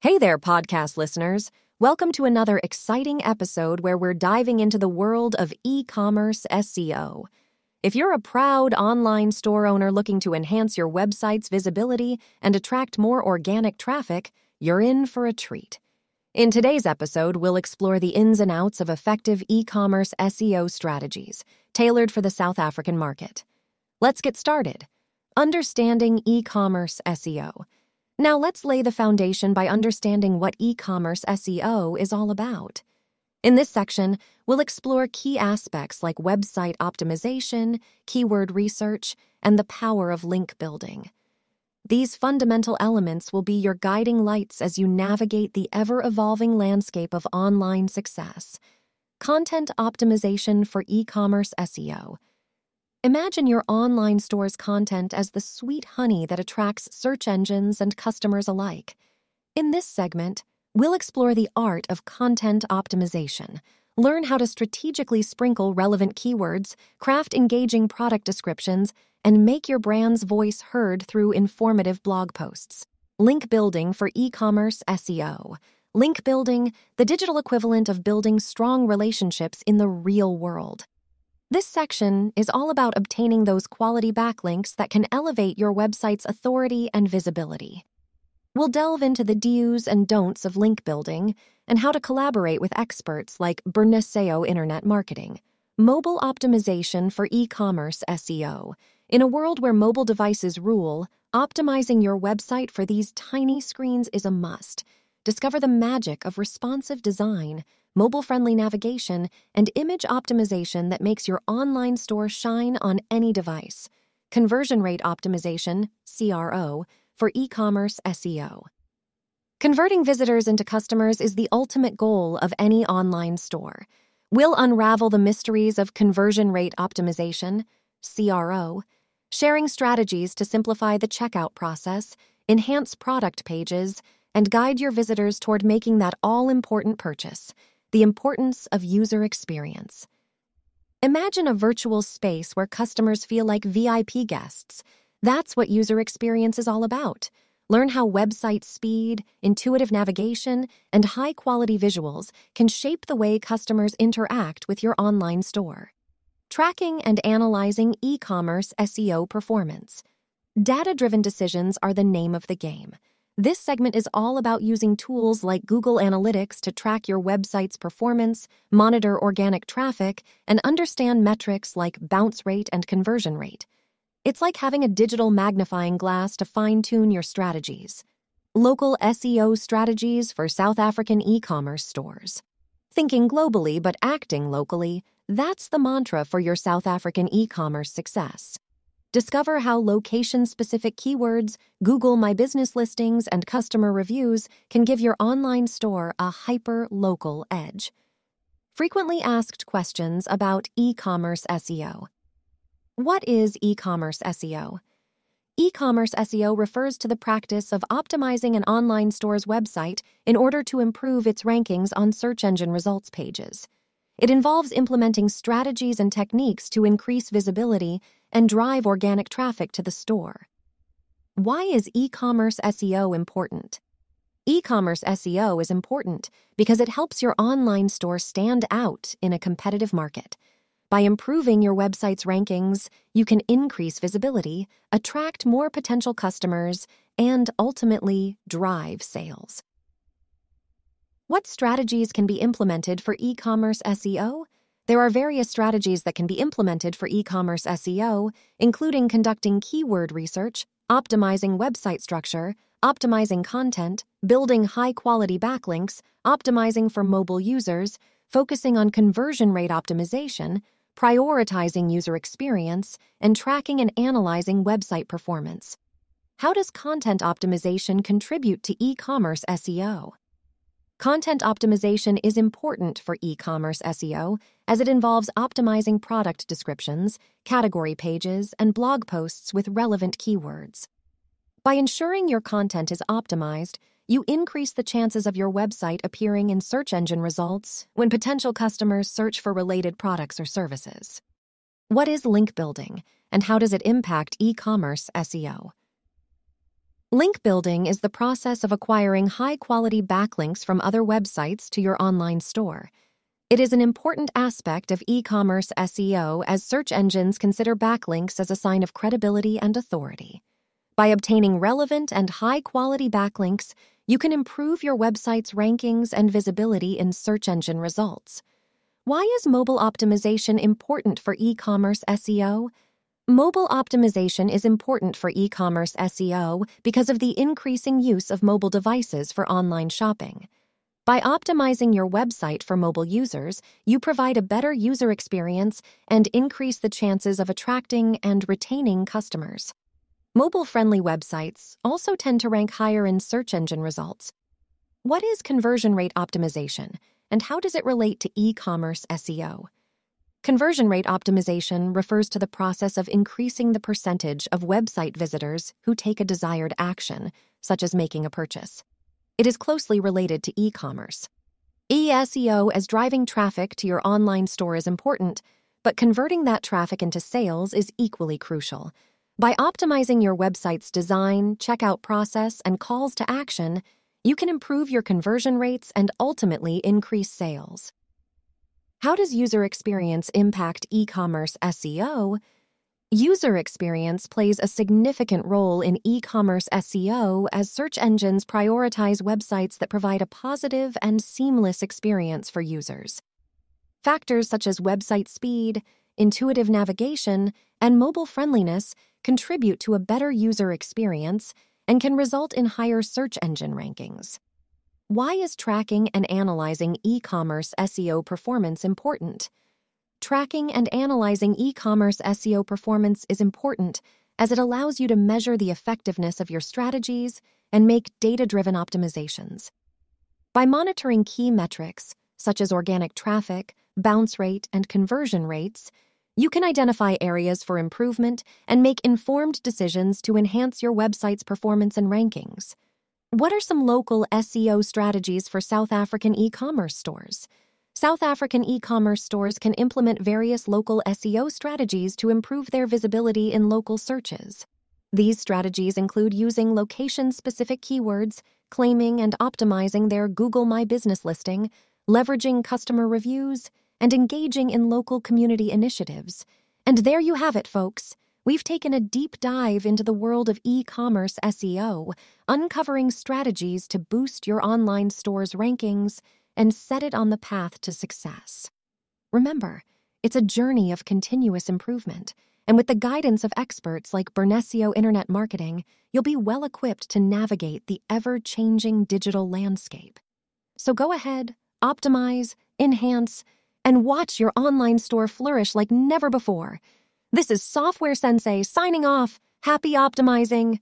Hey there, podcast listeners. Welcome to another exciting episode where we're diving into the world of e commerce SEO. If you're a proud online store owner looking to enhance your website's visibility and attract more organic traffic, you're in for a treat. In today's episode, we'll explore the ins and outs of effective e commerce SEO strategies tailored for the South African market. Let's get started. Understanding e commerce SEO. Now, let's lay the foundation by understanding what e commerce SEO is all about. In this section, we'll explore key aspects like website optimization, keyword research, and the power of link building. These fundamental elements will be your guiding lights as you navigate the ever evolving landscape of online success. Content optimization for e commerce SEO. Imagine your online store's content as the sweet honey that attracts search engines and customers alike. In this segment, we'll explore the art of content optimization, learn how to strategically sprinkle relevant keywords, craft engaging product descriptions, and make your brand's voice heard through informative blog posts. Link building for e commerce SEO. Link building, the digital equivalent of building strong relationships in the real world. This section is all about obtaining those quality backlinks that can elevate your website's authority and visibility. We'll delve into the do's and don'ts of link building and how to collaborate with experts like Burnesseo Internet Marketing, mobile optimization for e commerce SEO. In a world where mobile devices rule, optimizing your website for these tiny screens is a must. Discover the magic of responsive design mobile friendly navigation, and image optimization that makes your online store shine on any device. Conversion rate optimization, CRO, for e commerce SEO. Converting visitors into customers is the ultimate goal of any online store. We'll unravel the mysteries of conversion rate optimization, CRO, sharing strategies to simplify the checkout process, enhance product pages, and guide your visitors toward making that all important purchase the importance of user experience. Imagine a virtual space where customers feel like VIP guests. That's what user experience is all about. Learn how website speed, intuitive navigation, and high quality visuals can shape the way customers interact with your online store. Tracking and analyzing e commerce SEO performance. Data driven decisions are the name of the game. This segment is all about using tools like Google Analytics to track your website's performance, monitor organic traffic, and understand metrics like bounce rate and conversion rate. It's like having a digital magnifying glass to fine tune your strategies. Local SEO strategies for South African e commerce stores. Thinking globally but acting locally, that's the mantra for your South African e commerce success. Discover how location specific keywords, Google My Business listings, and customer reviews can give your online store a hyper local edge. Frequently asked questions about e commerce SEO. What is e commerce SEO? E commerce SEO refers to the practice of optimizing an online store's website in order to improve its rankings on search engine results pages. It involves implementing strategies and techniques to increase visibility and drive organic traffic to the store. Why is e commerce SEO important? E commerce SEO is important because it helps your online store stand out in a competitive market. By improving your website's rankings, you can increase visibility, attract more potential customers, and ultimately drive sales. What strategies can be implemented for e commerce SEO? There are various strategies that can be implemented for e commerce SEO, including conducting keyword research, optimizing website structure, optimizing content, building high quality backlinks, optimizing for mobile users, focusing on conversion rate optimization, prioritizing user experience, and tracking and analyzing website performance. How does content optimization contribute to e commerce SEO? Content optimization is important for e commerce SEO as it involves optimizing product descriptions, category pages, and blog posts with relevant keywords. By ensuring your content is optimized, you increase the chances of your website appearing in search engine results when potential customers search for related products or services. What is link building, and how does it impact e commerce SEO? Link building is the process of acquiring high quality backlinks from other websites to your online store. It is an important aspect of e commerce SEO as search engines consider backlinks as a sign of credibility and authority. By obtaining relevant and high quality backlinks, you can improve your website's rankings and visibility in search engine results. Why is mobile optimization important for e commerce SEO? Mobile optimization is important for e commerce SEO because of the increasing use of mobile devices for online shopping. By optimizing your website for mobile users, you provide a better user experience and increase the chances of attracting and retaining customers. Mobile friendly websites also tend to rank higher in search engine results. What is conversion rate optimization, and how does it relate to e commerce SEO? Conversion rate optimization refers to the process of increasing the percentage of website visitors who take a desired action, such as making a purchase. It is closely related to e commerce. ESEO as driving traffic to your online store is important, but converting that traffic into sales is equally crucial. By optimizing your website's design, checkout process, and calls to action, you can improve your conversion rates and ultimately increase sales. How does user experience impact e commerce SEO? User experience plays a significant role in e commerce SEO as search engines prioritize websites that provide a positive and seamless experience for users. Factors such as website speed, intuitive navigation, and mobile friendliness contribute to a better user experience and can result in higher search engine rankings. Why is tracking and analyzing e commerce SEO performance important? Tracking and analyzing e commerce SEO performance is important as it allows you to measure the effectiveness of your strategies and make data driven optimizations. By monitoring key metrics, such as organic traffic, bounce rate, and conversion rates, you can identify areas for improvement and make informed decisions to enhance your website's performance and rankings. What are some local SEO strategies for South African e commerce stores? South African e commerce stores can implement various local SEO strategies to improve their visibility in local searches. These strategies include using location specific keywords, claiming and optimizing their Google My Business listing, leveraging customer reviews, and engaging in local community initiatives. And there you have it, folks. We've taken a deep dive into the world of e commerce SEO, uncovering strategies to boost your online store's rankings and set it on the path to success. Remember, it's a journey of continuous improvement, and with the guidance of experts like Burnesseo Internet Marketing, you'll be well equipped to navigate the ever changing digital landscape. So go ahead, optimize, enhance, and watch your online store flourish like never before. This is Software Sensei signing off. Happy optimizing.